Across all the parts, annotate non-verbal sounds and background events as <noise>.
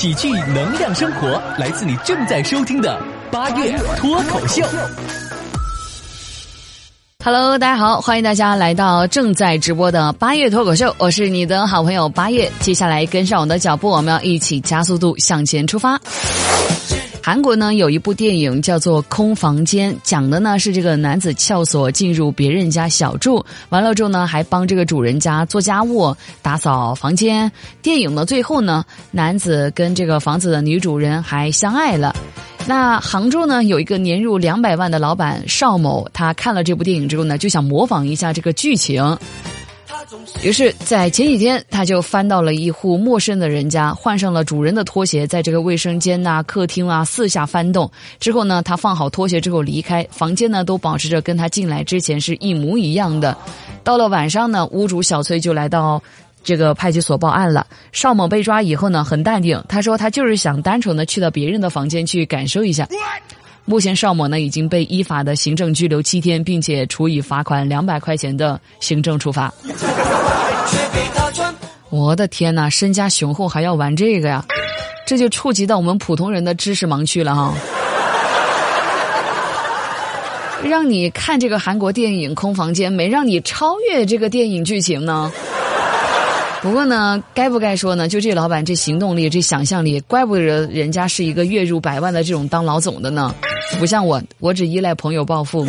喜剧能量生活，来自你正在收听的八月脱口秀。Hello，大家好，欢迎大家来到正在直播的八月脱口秀，我是你的好朋友八月。接下来跟上我的脚步，我们要一起加速度向前出发。韩国呢有一部电影叫做《空房间》，讲的呢是这个男子撬锁进入别人家小住，完了之后呢还帮这个主人家做家务、打扫房间。电影的最后呢，男子跟这个房子的女主人还相爱了。那杭州呢有一个年入两百万的老板邵某，他看了这部电影之后呢，就想模仿一下这个剧情。于是，在前几天，他就翻到了一户陌生的人家，换上了主人的拖鞋，在这个卫生间呐、客厅啊四下翻动。之后呢，他放好拖鞋之后离开房间呢，都保持着跟他进来之前是一模一样的。到了晚上呢，屋主小崔就来到。这个派出所报案了，邵某被抓以后呢，很淡定。他说他就是想单纯的去到别人的房间去感受一下。目前邵某呢已经被依法的行政拘留七天，并且处以罚款两百块钱的行政处罚。我的天呐，身家雄厚还要玩这个呀？这就触及到我们普通人的知识盲区了哈。让你看这个韩国电影《空房间》，没让你超越这个电影剧情呢？<laughs> 不过呢，该不该说呢？就这老板这行动力、这想象力，怪不得人家是一个月入百万的这种当老总的呢。不像我，我只依赖朋友暴富。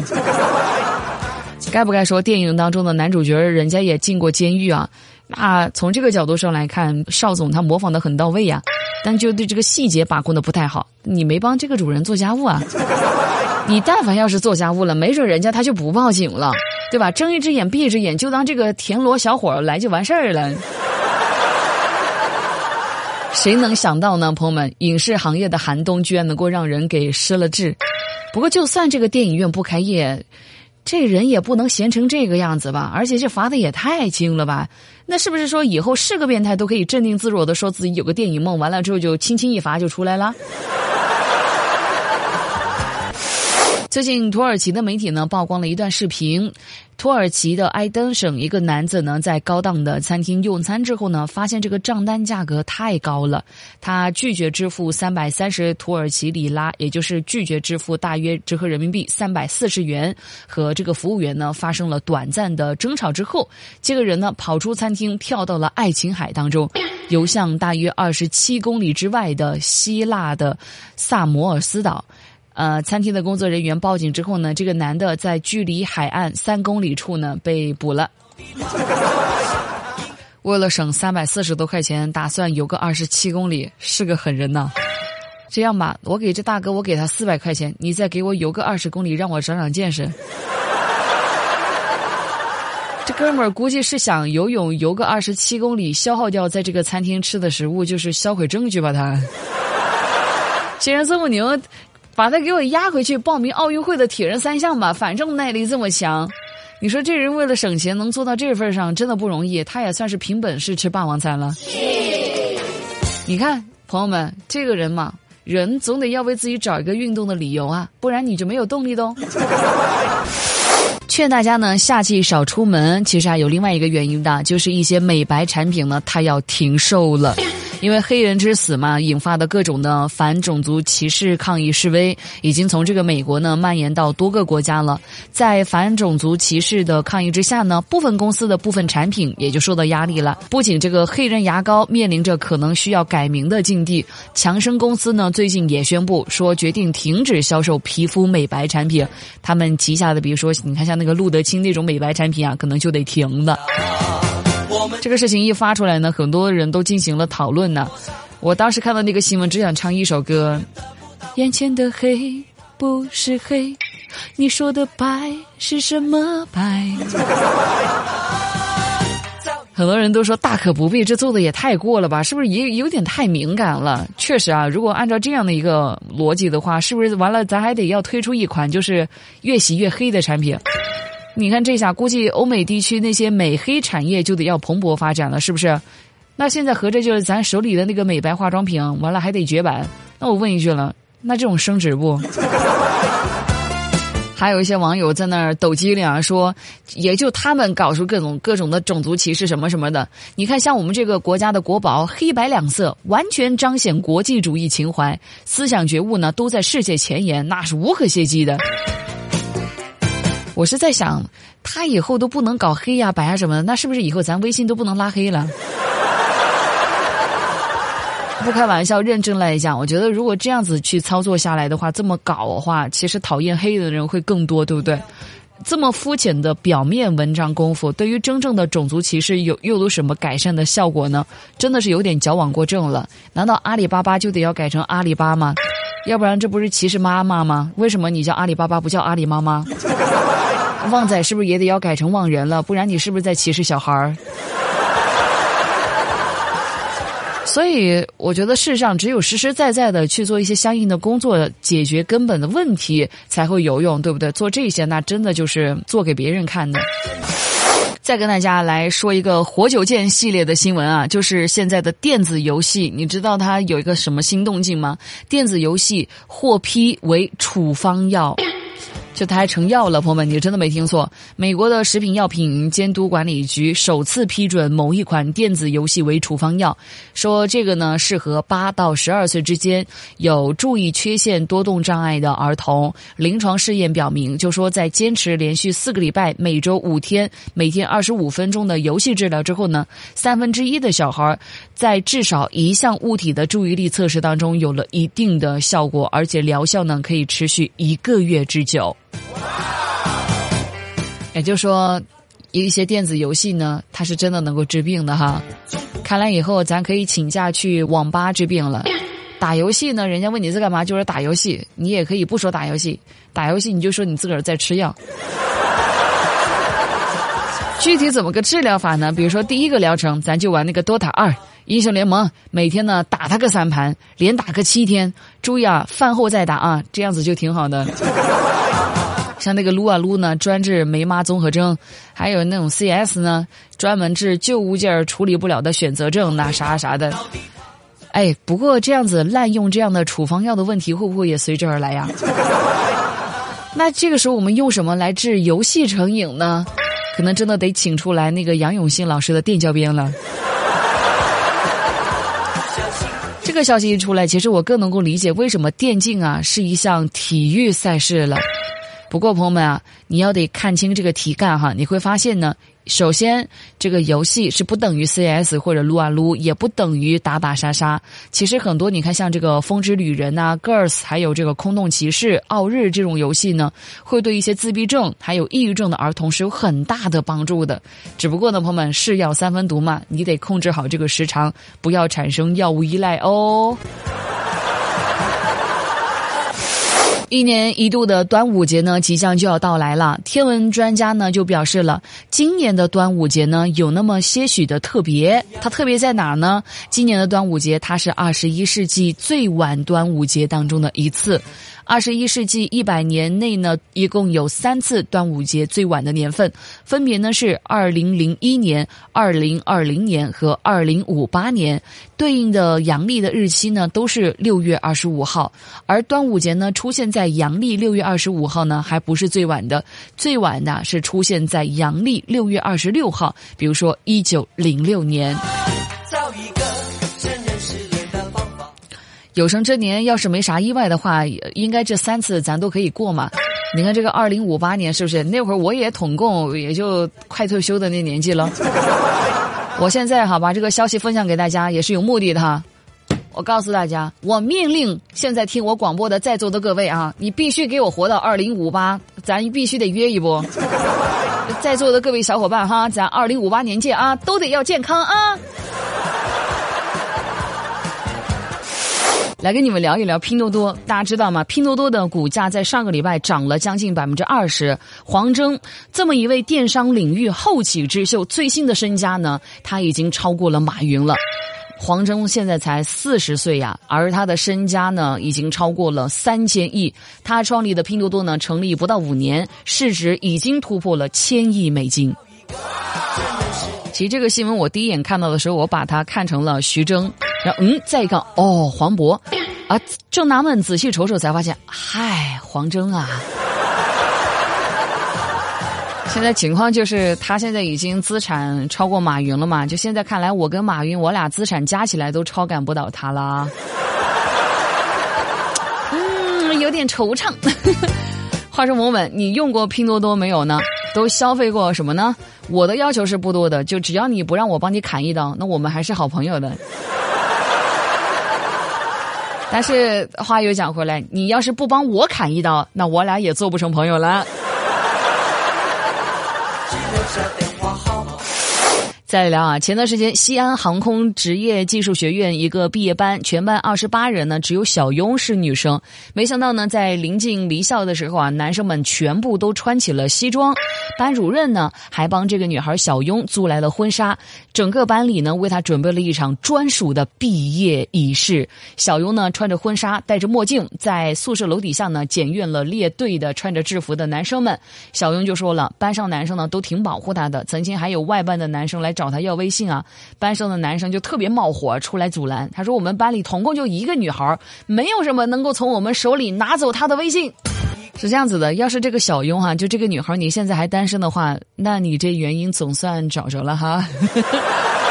该不该说电影当中的男主角人家也进过监狱啊？那从这个角度上来看，邵总他模仿的很到位呀、但就对这个细节把控的不太好。你没帮这个主人做家务啊？你但凡要是做家务了，没准人家他就不报警了，对吧？睁一只眼闭一只眼，就当这个田螺小伙来就完事儿了。谁能想到呢，朋友们？影视行业的寒冬居然能够让人给失了智。不过，就算这个电影院不开业，这人也不能闲成这个样子吧？而且这罚的也太轻了吧？那是不是说以后是个变态都可以镇定自若的说自己有个电影梦，完了之后就轻轻一罚就出来了？最近，土耳其的媒体呢曝光了一段视频。土耳其的埃登省一个男子呢，在高档的餐厅用餐之后呢，发现这个账单价格太高了，他拒绝支付三百三十土耳其里拉，也就是拒绝支付大约折合人民币三百四十元，和这个服务员呢发生了短暂的争吵之后，这个人呢跑出餐厅，跳到了爱琴海当中，游向大约二十七公里之外的希腊的萨摩尔斯岛。呃，餐厅的工作人员报警之后呢，这个男的在距离海岸三公里处呢被捕了。<laughs> 为了省三百四十多块钱，打算游个二十七公里，是个狠人呐。这样吧，我给这大哥，我给他四百块钱，你再给我游个二十公里，让我长长见识。<laughs> 这哥们儿估计是想游泳游个二十七公里，消耗掉在这个餐厅吃的食物，就是销毁证据吧？他。<laughs> 既然这么牛。把他给我押回去报名奥运会的铁人三项吧，反正耐力这么强。你说这人为了省钱能做到这份上，真的不容易。他也算是凭本事吃霸王餐了。你看，朋友们，这个人嘛，人总得要为自己找一个运动的理由啊，不然你就没有动力的哦。劝大家呢，夏季少出门。其实还有另外一个原因的，就是一些美白产品呢，它要停售了。因为黑人之死嘛，引发的各种的反种族歧视抗议示威，已经从这个美国呢蔓延到多个国家了。在反种族歧视的抗议之下呢，部分公司的部分产品也就受到压力了。不仅这个黑人牙膏面临着可能需要改名的境地，强生公司呢最近也宣布说决定停止销售皮肤美白产品。他们旗下的，比如说你看像那个路德清那种美白产品啊，可能就得停了。这个事情一发出来呢，很多人都进行了讨论呢。我当时看到那个新闻，只想唱一首歌：眼前的黑不是黑，你说的白是什么白？<laughs> 很多人都说大可不必，这做的也太过了吧？是不是也有点太敏感了？确实啊，如果按照这样的一个逻辑的话，是不是完了咱还得要推出一款就是越洗越黑的产品？你看这下，估计欧美地区那些美黑产业就得要蓬勃发展了，是不是？那现在合着就是咱手里的那个美白化妆品，完了还得绝版。那我问一句了，那这种升值不？<laughs> 还有一些网友在那儿抖机灵啊，说也就他们搞出各种各种的种族歧视什么什么的。你看，像我们这个国家的国宝，黑白两色，完全彰显国际主义情怀，思想觉悟呢都在世界前沿，那是无可谢机的。我是在想，他以后都不能搞黑呀、白啊什么的，那是不是以后咱微信都不能拉黑了？不 <laughs> 开玩笑，认真来讲，我觉得如果这样子去操作下来的话，这么搞的话，其实讨厌黑的人会更多，对不对？这么肤浅的表面文章功夫，对于真正的种族歧视有又有什么改善的效果呢？真的是有点矫枉过正了。难道阿里巴巴就得要改成阿里巴吗？要不然这不是歧视妈妈吗？为什么你叫阿里巴巴不叫阿里妈妈？旺仔是不是也得要改成旺人了？不然你是不是在歧视小孩儿？<laughs> 所以，我觉得世上只有实实在在的去做一些相应的工作，解决根本的问题才会有用，对不对？做这些那真的就是做给别人看的。再跟大家来说一个活久见系列的新闻啊，就是现在的电子游戏，你知道它有一个什么新动静吗？电子游戏获批为处方药。就它还成药了，朋友们，你真的没听错。美国的食品药品监督管理局首次批准某一款电子游戏为处方药，说这个呢适合八到十二岁之间有注意缺陷多动障碍的儿童。临床试验表明，就说在坚持连续四个礼拜、每周五天、每天二十五分钟的游戏治疗之后呢，三分之一的小孩在至少一项物体的注意力测试当中有了一定的效果，而且疗效呢可以持续一个月之久。也就是说，有一些电子游戏呢，它是真的能够治病的哈。看来以后咱可以请假去网吧治病了。打游戏呢，人家问你在干嘛，就是打游戏。你也可以不说打游戏，打游戏你就说你自个儿在吃药。具体怎么个治疗法呢？比如说第一个疗程，咱就玩那个 DOTA 二英雄联盟，每天呢打他个三盘，连打个七天。注意啊，饭后再打啊，这样子就挺好的。像那个撸啊撸呢，专治梅妈综合征；还有那种 CS 呢，专门治旧物件处理不了的选择症，那啥啥的。哎，不过这样子滥用这样的处方药的问题，会不会也随之而来呀？<laughs> 那这个时候我们用什么来治游戏成瘾呢？可能真的得请出来那个杨永信老师的电教鞭了。<laughs> 这个消息一出来，其实我更能够理解为什么电竞啊是一项体育赛事了。不过，朋友们啊，你要得看清这个题干哈，你会发现呢，首先这个游戏是不等于 CS 或者撸啊撸，也不等于打打杀杀。其实很多，你看像这个《风之旅人》呐、Girls，还有这个《空洞骑士》、《奥日》这种游戏呢，会对一些自闭症还有抑郁症的儿童是有很大的帮助的。只不过呢，朋友们，是药三分毒嘛，你得控制好这个时长，不要产生药物依赖哦。一年一度的端午节呢，即将就要到来了。天文专家呢就表示了，今年的端午节呢有那么些许的特别。它特别在哪呢？今年的端午节，它是二十一世纪最晚端午节当中的一次。二十一世纪一百年内呢，一共有三次端午节最晚的年份，分别呢是二零零一年、二零二零年和二零五八年，对应的阳历的日期呢都是六月二十五号。而端午节呢出现在阳历六月二十五号呢，还不是最晚的，最晚的是出现在阳历六月二十六号，比如说一九零六年。有生之年要是没啥意外的话，应该这三次咱都可以过嘛。你看这个二零五八年是不是那会儿我也统共也就快退休的那年纪了？我现在哈把这个消息分享给大家也是有目的的哈。我告诉大家，我命令现在听我广播的在座的各位啊，你必须给我活到二零五八，咱必须得约一波。在座的各位小伙伴哈，咱二零五八年见啊，都得要健康啊。来跟你们聊一聊拼多多，大家知道吗？拼多多的股价在上个礼拜涨了将近百分之二十。黄峥这么一位电商领域后起之秀，最新的身家呢，他已经超过了马云了。黄峥现在才四十岁呀，而他的身家呢，已经超过了三千亿。他创立的拼多多呢，成立不到五年，市值已经突破了千亿美金。其实这个新闻我第一眼看到的时候，我把它看成了徐峥。然后嗯，再一看哦，黄渤，啊，正纳闷，仔细瞅瞅才发现，嗨，黄峥啊。<laughs> 现在情况就是他现在已经资产超过马云了嘛？就现在看来，我跟马云我俩资产加起来都超赶不倒他了。嗯，有点惆怅。<laughs> 话说某某，你用过拼多多没有呢？都消费过什么呢？我的要求是不多的，就只要你不让我帮你砍一刀，那我们还是好朋友的。但是话又讲回来，你要是不帮我砍一刀，那我俩也做不成朋友了。<laughs> 再聊啊，前段时间西安航空职业技术学院一个毕业班，全班二十八人呢，只有小雍是女生。没想到呢，在临近离校的时候啊，男生们全部都穿起了西装。班主任呢，还帮这个女孩小雍租来了婚纱，整个班里呢，为她准备了一场专属的毕业仪式。小雍呢，穿着婚纱，戴着墨镜，在宿舍楼底下呢，检阅了列队的穿着制服的男生们。小雍就说了，班上男生呢，都挺保护她的，曾经还有外班的男生来。找他要微信啊！班上的男生就特别冒火，出来阻拦。他说：“我们班里总共就一个女孩，没有什么能够从我们手里拿走她的微信。”是这样子的，要是这个小雍哈，就这个女孩，你现在还单身的话，那你这原因总算找着了哈，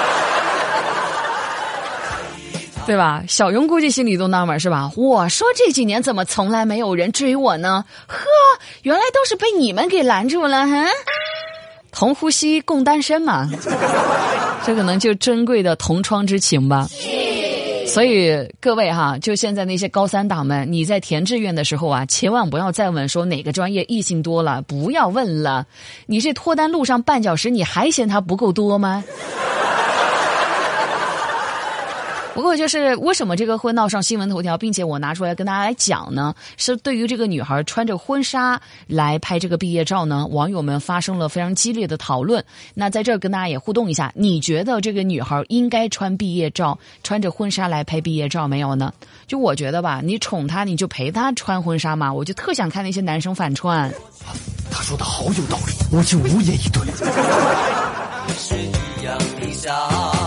<laughs> 对吧？小雍估计心里都纳闷是吧？我说这几年怎么从来没有人追我呢？呵，原来都是被你们给拦住了哈。同呼吸共单身嘛，<laughs> 这可能就珍贵的同窗之情吧。所以各位哈，就现在那些高三党们，你在填志愿的时候啊，千万不要再问说哪个专业异性多了，不要问了。你这脱单路上绊脚石，你还嫌它不够多吗？不过，就是为什么这个会闹上新闻头条，并且我拿出来跟大家来讲呢？是对于这个女孩穿着婚纱来拍这个毕业照呢，网友们发生了非常激烈的讨论。那在这儿跟大家也互动一下，你觉得这个女孩应该穿毕业照，穿着婚纱来拍毕业照没有呢？就我觉得吧，你宠她，你就陪她穿婚纱嘛。我就特想看那些男生反串。他说的好有道理，我就无言以对。<laughs>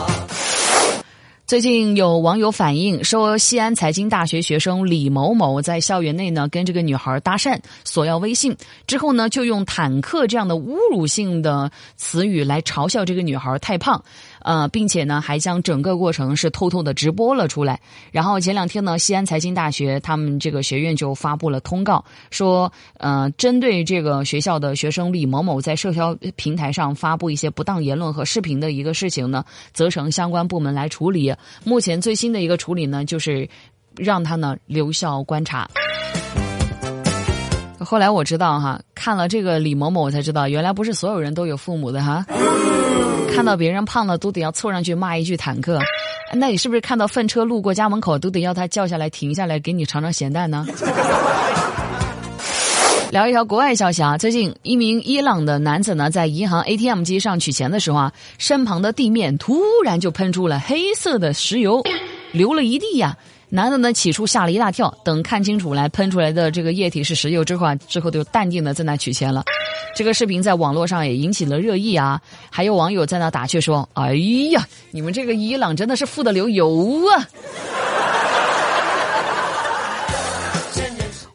最近有网友反映说，西安财经大学学生李某某在校园内呢跟这个女孩搭讪，索要微信，之后呢就用坦克这样的侮辱性的词语来嘲笑这个女孩太胖。呃，并且呢，还将整个过程是偷偷的直播了出来。然后前两天呢，西安财经大学他们这个学院就发布了通告，说，呃，针对这个学校的学生李某某在社交平台上发布一些不当言论和视频的一个事情呢，责成相关部门来处理。目前最新的一个处理呢，就是让他呢留校观察。后来我知道哈，看了这个李某某，我才知道原来不是所有人都有父母的哈。看到别人胖了，都得要凑上去骂一句坦克。那你是不是看到粪车路过家门口，都得要他叫下来停下来给你尝尝咸淡呢？<laughs> 聊一条国外消息啊，最近一名伊朗的男子呢，在银行 ATM 机上取钱的时候啊，身旁的地面突然就喷出了黑色的石油，流了一地呀。男的呢，起初吓了一大跳，等看清楚来喷出来的这个液体是石油之后啊，之后就淡定的在那取钱了。这个视频在网络上也引起了热议啊，还有网友在那打趣说：“哎呀，你们这个伊朗真的是富得流油啊！”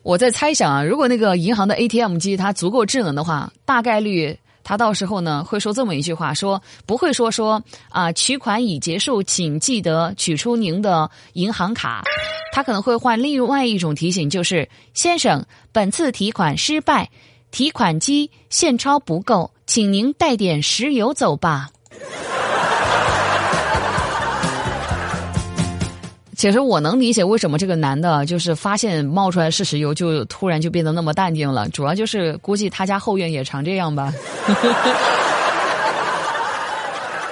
我在猜想啊，如果那个银行的 ATM 机它足够智能的话，大概率。他到时候呢会说这么一句话，说不会说说啊取款已结束，请记得取出您的银行卡。他可能会换另外一种提醒，就是先生，本次提款失败，提款机现钞不够，请您带点石油走吧。其实我能理解为什么这个男的，就是发现冒出来是石油，就突然就变得那么淡定了。主要就是估计他家后院也常这样吧。<laughs>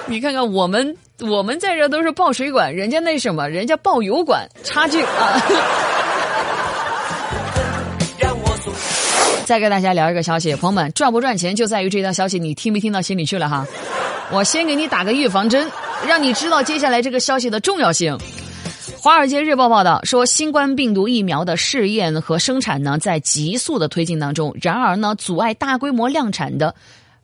你看看我们，我们在这都是爆水管，人家那什么，人家爆油管，差距啊。<laughs> 再跟大家聊一个消息，朋友们，赚不赚钱就在于这条消息你听没听到心里去了哈。我先给你打个预防针，让你知道接下来这个消息的重要性。华尔街日报报道说，新冠病毒疫苗的试验和生产呢，在急速的推进当中。然而呢，阻碍大规模量产的，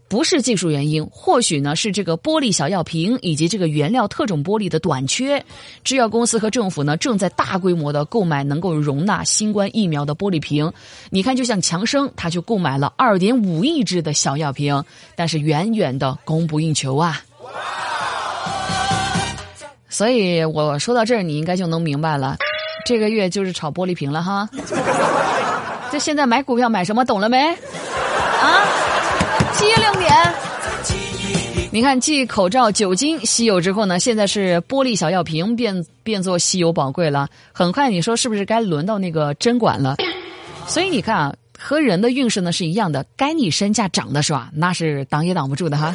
不是技术原因，或许呢是这个玻璃小药瓶以及这个原料特种玻璃的短缺。制药公司和政府呢正在大规模的购买能够容纳新冠疫苗的玻璃瓶。你看，就像强生，他就购买了二点五亿只的小药瓶，但是远远的供不应求啊。所以我说到这儿，你应该就能明白了，这个月就是炒玻璃瓶了哈。这现在买股票买什么，懂了没？啊，记忆亮点。你看，继口罩、酒精稀有之后呢，现在是玻璃小药瓶变变作稀有宝贵了。很快，你说是不是该轮到那个针管了？所以你看啊，和人的运势呢是一样的，该你身价涨的是吧，那是挡也挡不住的哈。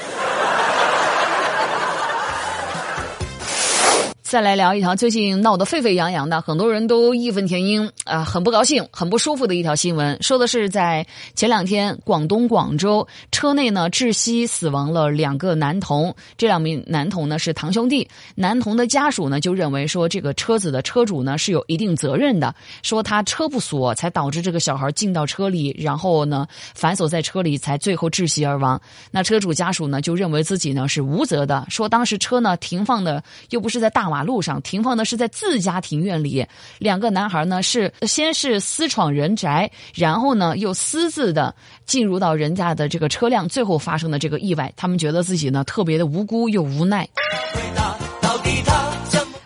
再来聊一条最近闹得沸沸扬扬的，很多人都义愤填膺啊，很不高兴、很不舒服的一条新闻。说的是在前两天，广东广州车内呢窒息死亡了两个男童，这两名男童呢是堂兄弟。男童的家属呢就认为说，这个车子的车主呢是有一定责任的，说他车不锁才导致这个小孩进到车里，然后呢反锁在车里才最后窒息而亡。那车主家属呢就认为自己呢是无责的，说当时车呢停放的又不是在大马。马路上停放的是在自家庭院里，两个男孩呢是先是私闯人宅，然后呢又私自的进入到人家的这个车辆，最后发生的这个意外，他们觉得自己呢特别的无辜又无奈。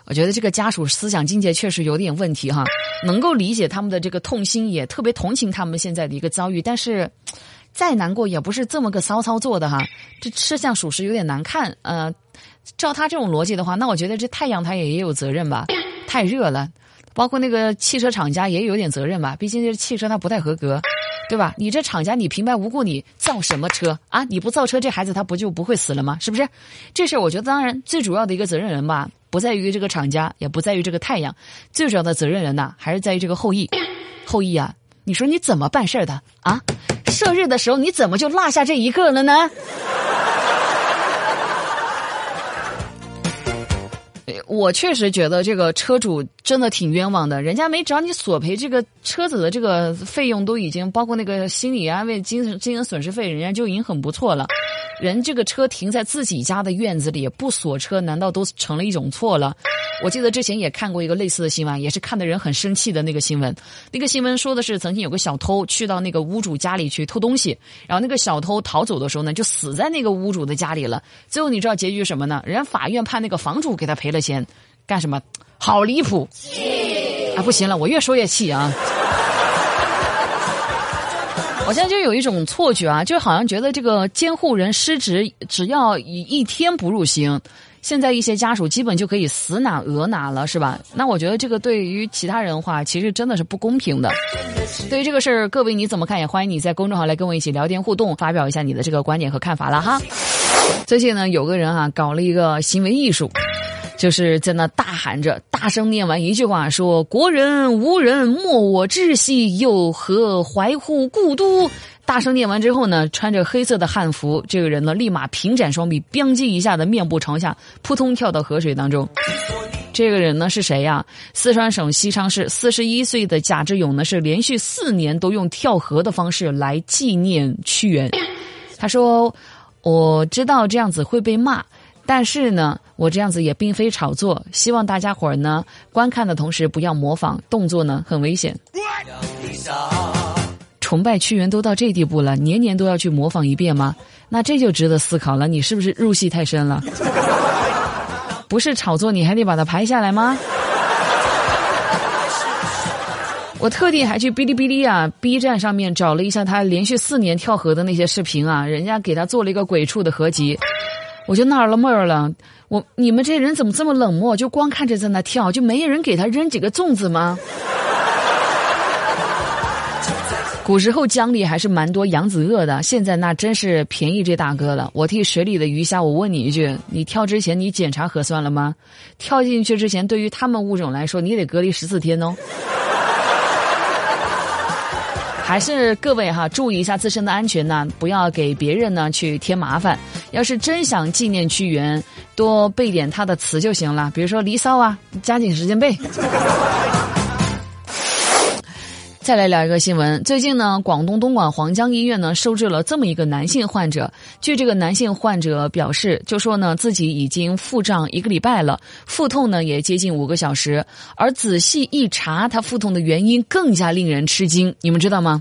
我觉得这个家属思想境界确实有点问题哈，能够理解他们的这个痛心，也特别同情他们现在的一个遭遇，但是再难过也不是这么个骚操作的哈，这吃相属实有点难看，呃。照他这种逻辑的话，那我觉得这太阳他也也有责任吧？<coughs> 太热了，包括那个汽车厂家也有点责任吧？毕竟这汽车它不太合格，对吧？你这厂家你平白无故你造什么车啊？你不造车，这孩子他不就不会死了吗？是不是？这事我觉得当然最主要的一个责任人吧，不在于这个厂家，也不在于这个太阳，最主要的责任人呐，还是在于这个后羿。后羿啊，你说你怎么办事的啊？射日的时候你怎么就落下这一个了呢？<laughs> 我确实觉得这个车主真的挺冤枉的，人家没找你索赔这个车子的这个费用，都已经包括那个心理安慰、精神精神损失费，人家就已经很不错了。人这个车停在自己家的院子里不锁车，难道都成了一种错了？我记得之前也看过一个类似的新闻，也是看的人很生气的那个新闻。那个新闻说的是，曾经有个小偷去到那个屋主家里去偷东西，然后那个小偷逃走的时候呢，就死在那个屋主的家里了。最后你知道结局什么呢？人家法院判那个房主给他赔了钱，干什么？好离谱！啊，不行了，我越说越气啊！<laughs> 我现在就有一种错觉啊，就好像觉得这个监护人失职，只要一一天不入刑。现在一些家属基本就可以死哪讹哪了，是吧？那我觉得这个对于其他人的话，其实真的是不公平的。对于这个事儿，各位你怎么看？也欢迎你在公众号来跟我一起聊天互动，发表一下你的这个观点和看法了哈。最近呢，有个人哈搞了一个行为艺术，就是在那大喊着，大声念完一句话，说：“国人无人莫我知兮，又何怀乎故都。”大声念完之后呢，穿着黑色的汉服，这个人呢立马平展双臂，咣叽一下的面部朝下，扑通跳到河水当中。这个人呢是谁呀？四川省西昌市四十一岁的贾志勇呢，是连续四年都用跳河的方式来纪念屈原。他说：“我知道这样子会被骂，但是呢，我这样子也并非炒作。希望大家伙儿呢观看的同时不要模仿，动作呢很危险。”崇拜屈原都到这地步了，年年都要去模仿一遍吗？那这就值得思考了，你是不是入戏太深了？<laughs> 不是炒作，你还得把它拍下来吗？我特地还去哔哩哔哩啊、B 站上面找了一下他连续四年跳河的那些视频啊，人家给他做了一个鬼畜的合集，我就纳了闷儿了，我你们这人怎么这么冷漠？就光看着在那跳，就没人给他扔几个粽子吗？古时候江里还是蛮多扬子鳄的，现在那真是便宜这大哥了。我替水里的鱼虾，我问你一句：你跳之前你检查核酸了吗？跳进去之前，对于他们物种来说，你得隔离十四天哦。<laughs> 还是各位哈，注意一下自身的安全呢，不要给别人呢去添麻烦。要是真想纪念屈原，多背点他的词就行了，比如说《离骚》啊，《加紧时间背》。再来聊一个新闻，最近呢，广东东莞黄江医院呢收治了这么一个男性患者。据这个男性患者表示，就说呢自己已经腹胀一个礼拜了，腹痛呢也接近五个小时。而仔细一查，他腹痛的原因更加令人吃惊。你们知道吗？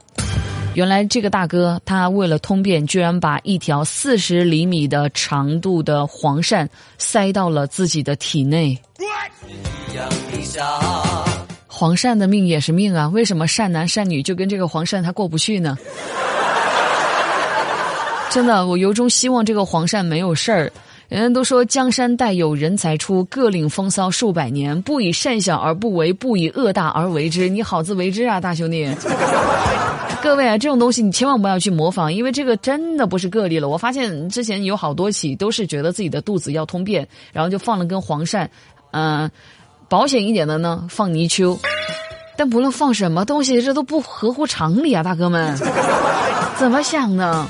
原来这个大哥他为了通便，居然把一条四十厘米的长度的黄鳝塞到了自己的体内。黄鳝的命也是命啊，为什么善男善女就跟这个黄鳝他过不去呢？<laughs> 真的，我由衷希望这个黄鳝没有事儿。人人都说江山代有人才出，各领风骚数百年。不以善小而不为，不以恶大而为之。你好自为之啊，大兄弟！<laughs> 各位啊，这种东西你千万不要去模仿，因为这个真的不是个例了。我发现之前有好多起都是觉得自己的肚子要通便，然后就放了根黄鳝，嗯。保险一点的呢，放泥鳅，但不论放什么东西，这都不合乎常理啊，大哥们，<laughs> 怎么想的？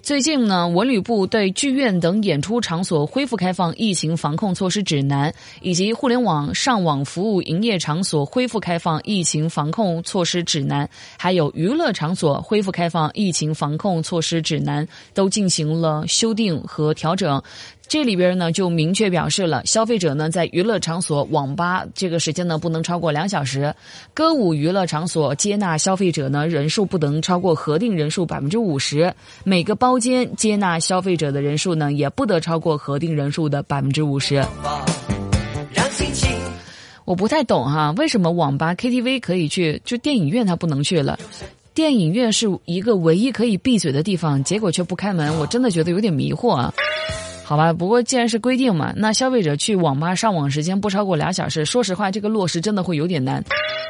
最近呢，文旅部对剧院等演出场所恢复开放疫情防控措施指南，以及互联网上网服务营业场所恢复开放疫情防控措施指南，还有娱乐场所恢复开放疫情防控措施指南，都进行了修订和调整。这里边呢就明确表示了，消费者呢在娱乐场所、网吧这个时间呢不能超过两小时，歌舞娱乐场所接纳消费者呢人数不能超过核定人数百分之五十，每个包间接纳消费者的人数呢也不得超过核定人数的百分之五十。我不太懂哈，为什么网吧、KTV 可以去，就电影院它不能去了？电影院是一个唯一可以闭嘴的地方，结果却不开门，我真的觉得有点迷惑啊。好吧，不过既然是规定嘛，那消费者去网吧上网时间不超过俩小时。说实话，这个落实真的会有点难。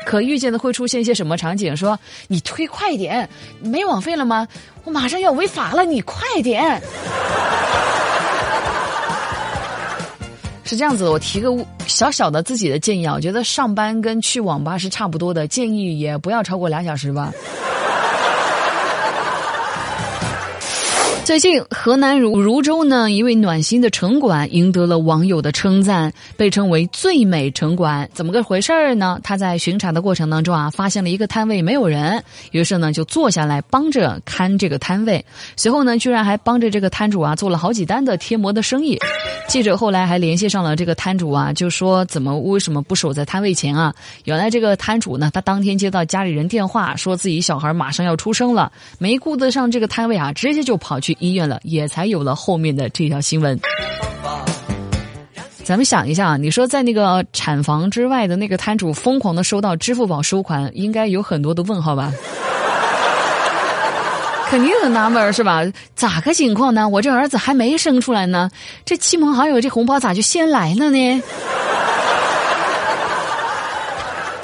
可预见的会出现一些什么场景？说你推快点，没网费了吗？我马上要违法了，你快点。<laughs> 是这样子，我提个小小的自己的建议啊，我觉得上班跟去网吧是差不多的，建议也不要超过俩小时吧。最近，河南汝汝州呢，一位暖心的城管赢得了网友的称赞，被称为最美城管。怎么个回事儿呢？他在巡查的过程当中啊，发现了一个摊位没有人，于是呢就坐下来帮着看这个摊位。随后呢，居然还帮着这个摊主啊做了好几单的贴膜的生意。记者后来还联系上了这个摊主啊，就说怎么为什么不守在摊位前啊？原来这个摊主呢，他当天接到家里人电话，说自己小孩马上要出生了，没顾得上这个摊位啊，直接就跑去。医院了，也才有了后面的这条新闻。咱们想一下啊，你说在那个产房之外的那个摊主疯狂的收到支付宝收款，应该有很多的问号吧？<laughs> 肯定很纳闷是吧？咋个情况呢？我这儿子还没生出来呢，这亲朋好友这红包咋就先来了呢？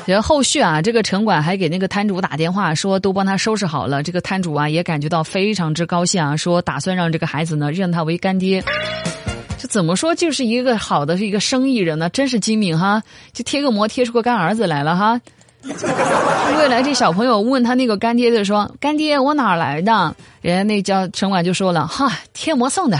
然后后续啊，这个城管还给那个摊主打电话，说都帮他收拾好了。这个摊主啊也感觉到非常之高兴啊，说打算让这个孩子呢认他为干爹。这怎么说就是一个好的是一个生意人呢？真是精明哈！就贴个膜贴出个干儿子来了哈。未来这小朋友问他那个干爹就说：“干爹，我哪来的？”人家那叫城管就说了：“哈，贴膜送的。”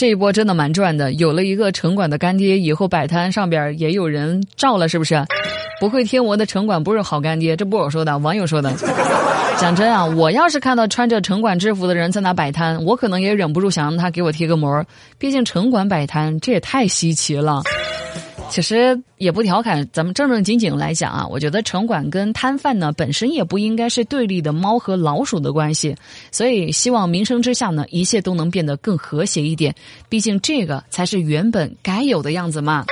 这一波真的蛮赚的，有了一个城管的干爹，以后摆摊上边也有人照了，是不是？不会贴膜的城管不是好干爹，这不是我说的，网友说的。讲真啊，我要是看到穿着城管制服的人在那摆摊，我可能也忍不住想让他给我贴个膜，毕竟城管摆摊这也太稀奇了。其实也不调侃，咱们正正经经来讲啊，我觉得城管跟摊贩呢本身也不应该是对立的猫和老鼠的关系，所以希望民生之下呢，一切都能变得更和谐一点，毕竟这个才是原本该有的样子嘛。